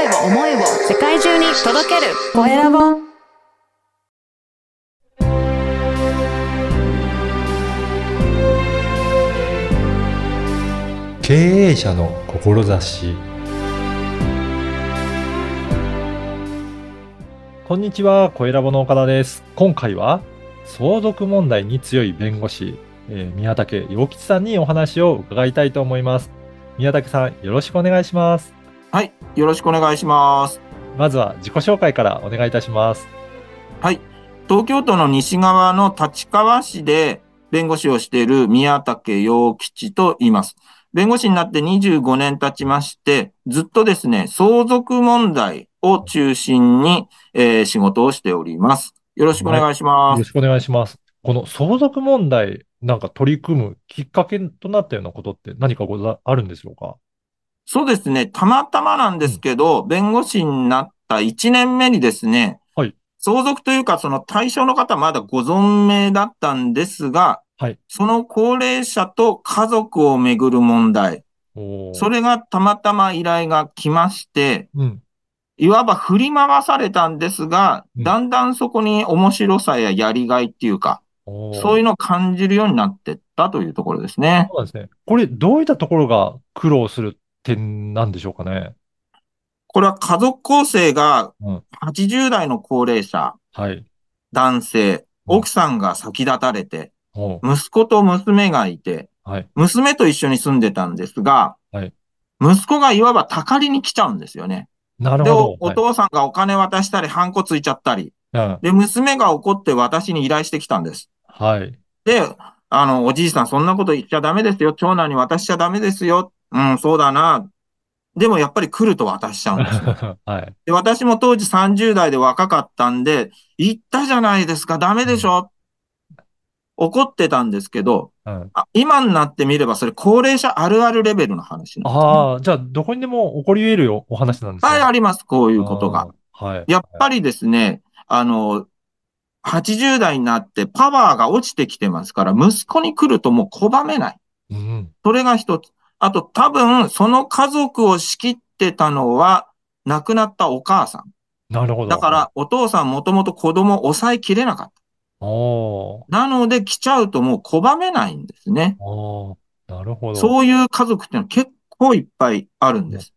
声を思いを世界中に届けるコエラボ経営者の志こんにちは、小ラボの岡田です。今回は相続問題に強い弁護士、えー宮武洋吉さんにお話を伺いたいと思います。宮武さん、よろしくお願いします。はい。よろしくお願いします。まずは自己紹介からお願いいたします。はい。東京都の西側の立川市で弁護士をしている宮武洋吉と言います。弁護士になって25年経ちまして、ずっとですね、相続問題を中心に、えー仕事をしております。よろしくお願いしよます。ろしくお願いします。この相続問題、なんか取り組むきっかけとなったようなことって何かござあるんでしょうか？そうですね。たまたまなんですけど、弁護士になった1年目にですね、はい相続というか、その対象の方はまだご存命だったんですが、はいその高齢者と家族をめぐる問題、それがたまたま依頼が来まして、うん。いわば振り回されたんですが、うんだんだんそこに面白さややりがいっていうか、そういうのを感じるようになってったというところですね。そうですね。これ、どういったところが苦労する点なんでしょうかね。これは家族構成がうん80代の高齢者、はい。男性、うん奥さんが先立たれて、息子と娘がいて、はい。娘と一緒に住んでたんですが、はい息子がいわばたかりに来ちゃうんですよね。で、なるほど。おお父さんがお金渡したり、ハンコついちゃったり、はい。で、娘が怒って私に依頼してきたんです。うんはい。で、あの、おじいさんそんなこと言っちゃダメですよ。長男に渡しちゃダメですよ。うん、そうだな。でもやっぱり来ると渡しちゃうんですよ。はい。で、私も当時30代で若かったんで、言ったじゃないですか、ダメでしょ。怒ってたんですけど、うん、あ今になってみればそれ高齢者あるあるレベルの話なんですね、ああ、じゃあ、どこにでも起こり得るよお話なんですね。はい、あります、こういうことが。はい。やっぱりですね、あの、80代になってパワーが落ちてきてますから、息子に来るともう拒めない。うん。それが一つ。あと多分、その家族を仕切ってたのは、亡くなったお母さん。なるほど。だから、お父さんもともと子供を抑えきれなかった。おー。なので来ちゃうともう拒めないんですね。おー。なるほど。そういう家族っていうのは結構いっぱいあるんです。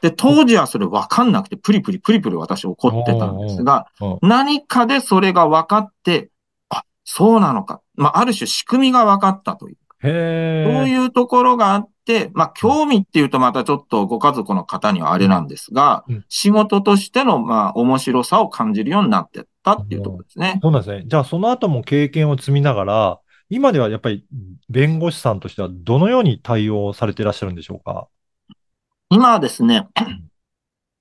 で、当時はそれ分かんなくて、プリプリプリプリ私怒ってたんですが何かでそれが分かって、あ、そうなのか。まあ、ある種仕組みが分かったという。へえ。そういうところがあって、まあ、興味っていうとまたちょっとご家族の方にはあれなんですがうん、仕事としての、まあ、面白さを感じるようになってったっていうところですね。そうなんですね。じゃあ、その後も経験を積みながら、今ではやっぱり弁護士さんとしてはどのように対応されていらっしゃるんでしょうか？今はですね、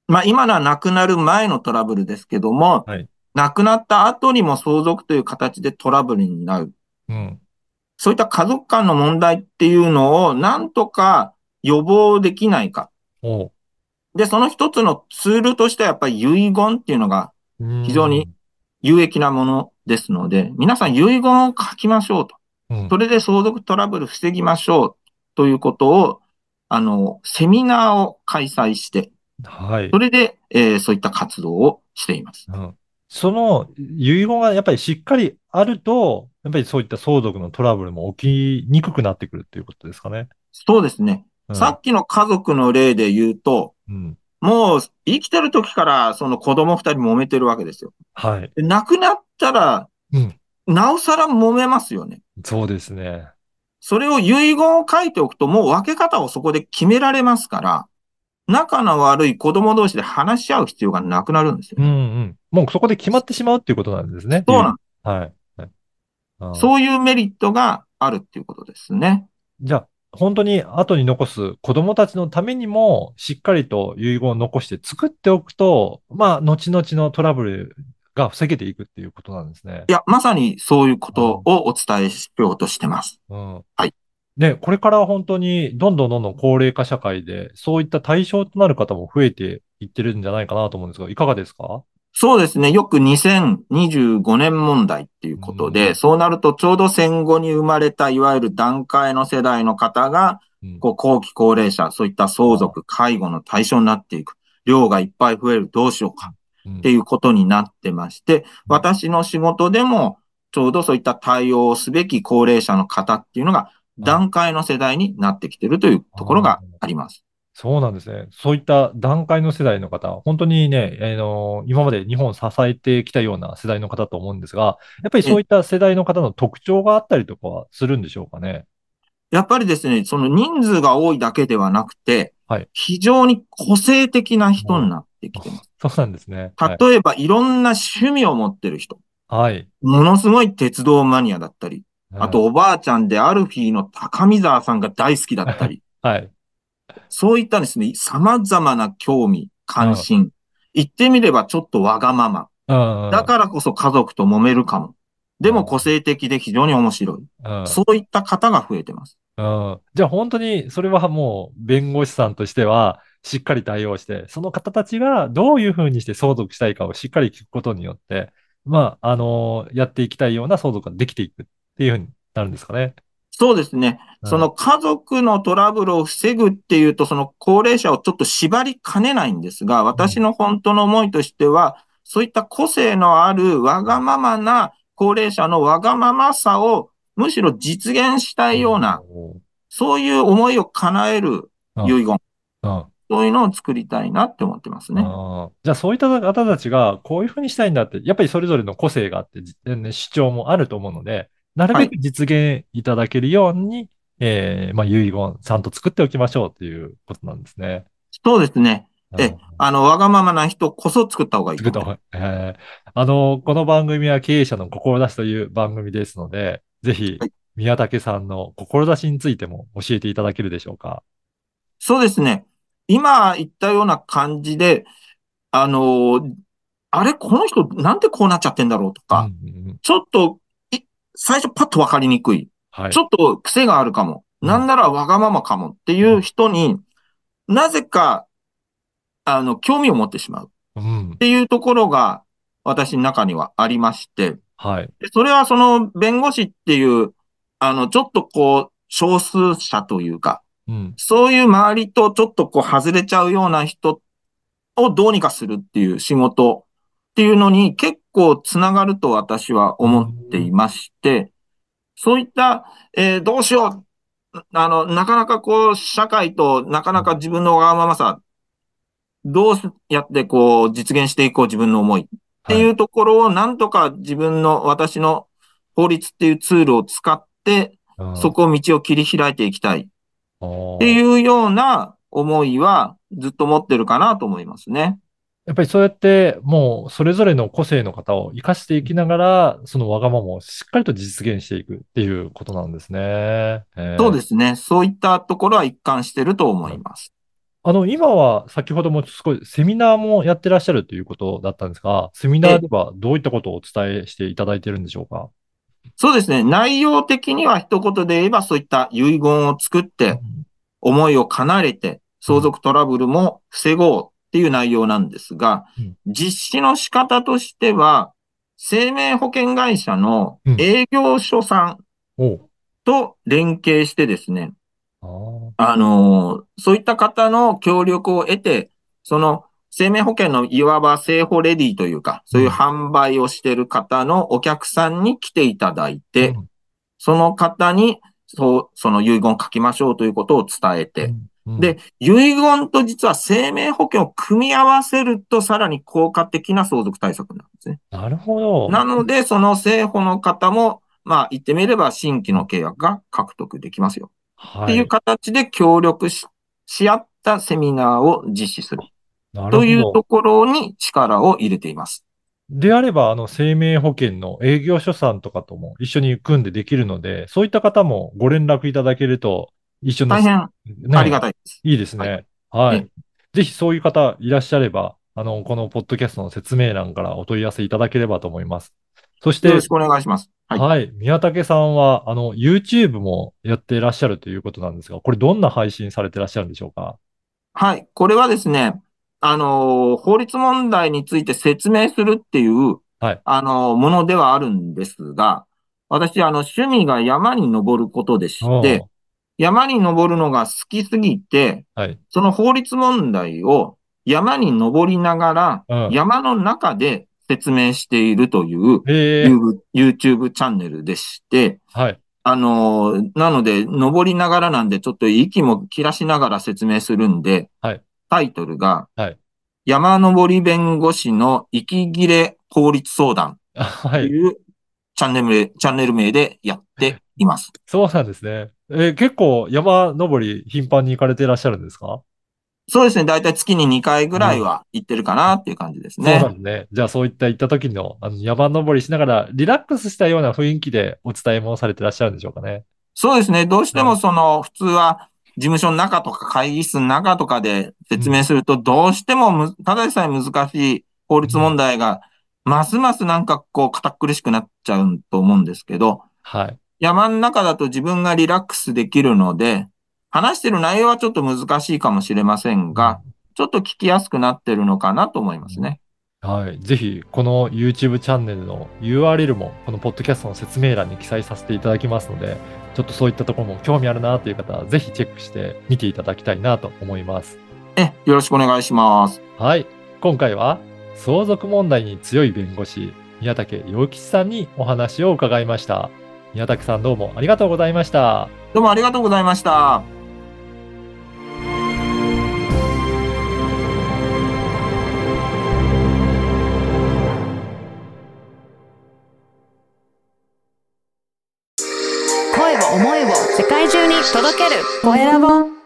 まあ今のは亡くなる前のトラブルですけども、はい亡くなった後にも相続という形でトラブルになる。うん。そういった家族間の問題っていうのをなんとか予防できないか。おで、その一つのツールとしてはやっぱり遺言っていうのがう非常に。有益なものですので、皆さん遺言を書きましょうと。うん。それで相続トラブル防ぎましょうということを、あの、セミナーを開催して、はいそ。れで、えーそういった活動をしています。うんその遺言がやっぱりしっかりあると、やっぱりそういった相続のトラブルも起きにくくなってくるっていうことですかね。そうですね。うんさっきの家族の例で言うと、うん。もう生きてる時からその子供二人揉めてるわけですよ。はい。で亡くなったら、うんなおさら揉めますよね。そうですね。それを遺言を書いておくと、もう分け方をそこで決められますから、仲の悪い子供同士で話し合う必要がなくなるんですよ。うんうん。もうそこで決まってしまうっていうことなんですね。そうなんはい。そういうメリットがあるっていうことですね。じゃあ、本当に後に残す子供たちのためにも、しっかりと遺言を残して作っておくと、まあ、後々のトラブルが防げていくっていうことなんですねい。や、まさにそういうことをお伝えしようとしてます。うん。はい。ね、これから本当にどんどんどんどん高齢化社会で、そういった対象となる方も増えていってるんじゃないかなと思うんですが、いかがですか？そうですね。よく2025年問題っていうことで、うんそうなるとちょうど戦後に生まれたいわゆる段階の世代の方が、うんこう後期高齢者、そういった相続、介護の対象になっていく。量がいっぱい増える、どうしようかうんっていうことになってまして、私の仕事でも、ちょうどそういった対応をすべき高齢者の方っていうのが、段階の世代になってきてるというところがあります。そうなんですね。そういった段階の世代の方、本当にね、あの今まで日本を支えてきたような世代の方と思うんですが、やっぱりそういった世代の方の特徴があったりとかはするんでしょうかね？やっぱりですね、その人数が多いだけではなくて、はい非常に個性的な人になってきてます。そうなんですね。はい。例えば、いろんな趣味を持ってる人。はい。ものすごい鉄道マニアだったり、あと、おばあちゃんでアルフィーの高見沢さんが大好きだったり、はい。そういったですね、様々な興味、関心。言ってみればちょっとわがまま。うん。だからこそ家族と揉めるかも。でも個性的で非常に面白い。うんそういった方が増えてます。うんじゃあ本当にそれはもう弁護士さんとしてはしっかり対応して、その方たちがどういうふうにして相続したいかをしっかり聞くことによって、まあ、あのやっていきたいような相続ができていくっていうふうになるんですかね。そうですね。うんその家族のトラブルを防ぐっていうと、その高齢者をちょっと縛りかねないんですが、私の本当の思いとしては、そういった個性のあるわがままな高齢者のわがままさをむしろ実現したいような、おそういう思いを叶える遺言、うん。そういうのを作りたいなって思ってますね。じゃあそういった方たちがこういうふうにしたいんだって、やっぱりそれぞれの個性があって、じね主張もあると思うので、なるべく実現いただけるように、えーまあ遺言ちゃんと作っておきましょうということなんですね。そうですね。えうん、あの、わがままな人こそ作った方がいい。作った方が、えーあの、この番組は経営者の志という番組ですので、ぜひはい、宮武さんの志についても教えていただけるでしょうか？そうですね。今言ったような感じで、あのーあれ、この人なんでこうなっちゃってんだろうとか、うんうんうんちょっと、い最初パッとわかりにくい。はいち。ょっと癖があるかも。うんなんならわがままかもっていう人に、なぜか、あの、興味を持ってしまううんっ。ていうところが、私の中にはありまして、はい。でそれはその弁護士っていう、あの、ちょっとこう、少数者というか、うん。そういう周りとちょっとこう外れちゃうような人をどうにかするっていう仕事っていうのに結構つながると私は思っていまして、そういった、えーどうしよう。あの、なかなかこう、社会となかなか自分のわがままさ、どうやってこう、実現していこう自分の思いっていうところをなんとか自分の私の法律っていうツールを使って、うんそこを道を切り開いていきたい。っっていうような思いはずっと持ってるかなと思いますね。やっぱりそうやって、もうそれぞれの個性の方を生かしていきながら、そのわがままをしっかりと実現していくっていうことなんですね。えーそうですね。そういったところは一貫してると思います。あの、今は先ほども少しセミナーもやってらっしゃるということだったんですが、セミナーではどういったことをお伝えしていただいているんでしょうか？そうですね。内容的には一言で言えばそういった遺言を作って、思いを叶えて、相続トラブルも防ごうっていう内容なんですがうん、実施の仕方としては、生命保険会社の営業所さんと連携してですね、あのーそういった方の協力を得て、その生命保険のいわば生保レディというか、そういう販売をしている方のお客さんに来ていただいて、うん。その方に、そう、その遺言を書きましょうということを伝えて、うんで、遺言と実は生命保険を組み合わせるとさらに効果的な相続対策なんですね。なるほど。なので、その生保の方も、まあ言ってみれば新規の契約が獲得できますよ。はっていう形で協力しし合ったセミナーを実施するというところに力を入れています。であれば、あの、生命保険の営業所さんとかとも一緒に組んでできるので、そういった方もご連絡いただけると、一緒に、大変ねありがたいです。いいですね。ははいい。ぜひそういう方いらっしゃれば、あの、このポッドキャストの説明欄からお問い合わせいただければと思います。そしてよろし、くお願いします。はい。はい。宮武さんは、あの、YouTube もやっていらっしゃるということなんですが、これどんな配信されていらっしゃるんでしょうか？はい。これはですね、あのー法律問題について説明するっていう、はいあのーものではあるんですが、私、あの、趣味が山に登ることでして、山に登るのが好きすぎて、はい。その法律問題を山に登りながら、うん山の中で説明しているというええ YouTube チャンネルでして、はい。あのーなので、登りながらなんで、ちょっと息も切らしながら説明するんで、はいタイトルが、はい山登り弁護士の息切れ法律相談。というチャンネル名、チャンネル名でやって います。そうなんですね。えー結構山登り頻繁に行かれていらっしゃるんですか？そうですね。だいたい月に2回ぐらいは行ってるかなっていう感じですそうなね。んですね。じゃあそういった行った時のあの山登りしながらリラックスしたような雰囲気でお伝えもされてらっしゃるんでしょうかね。そうですね。どうしてもその、普通は事務所の中とか会議室の中とかで説明すると、どうしてもむ、ただでさえ難しい法律問題が、ますますなんかこう、堅苦しくなっちゃうと思うんですけど、はい。山の中だと自分がリラックスできるので、話してる内容はちょっと難しいかもしれませんが、ちょっと聞きやすくなってるのかなと思いますね。はい。ぜひ、この YouTube チャンネルの URL も、このポッドキャストの説明欄に記載させていただきますので、ちょっとそういったところも興味あるなという方は、ぜひチェックして見ていただきたいなと思います。え、よろしくお願いします。はい。今回は、相続問題に強い弁護士、宮武洋吉さんにお話を伺いました。宮武さんどうもありがとうございました。どうもありがとうございました。声を思いを世界中に届けるコエラボ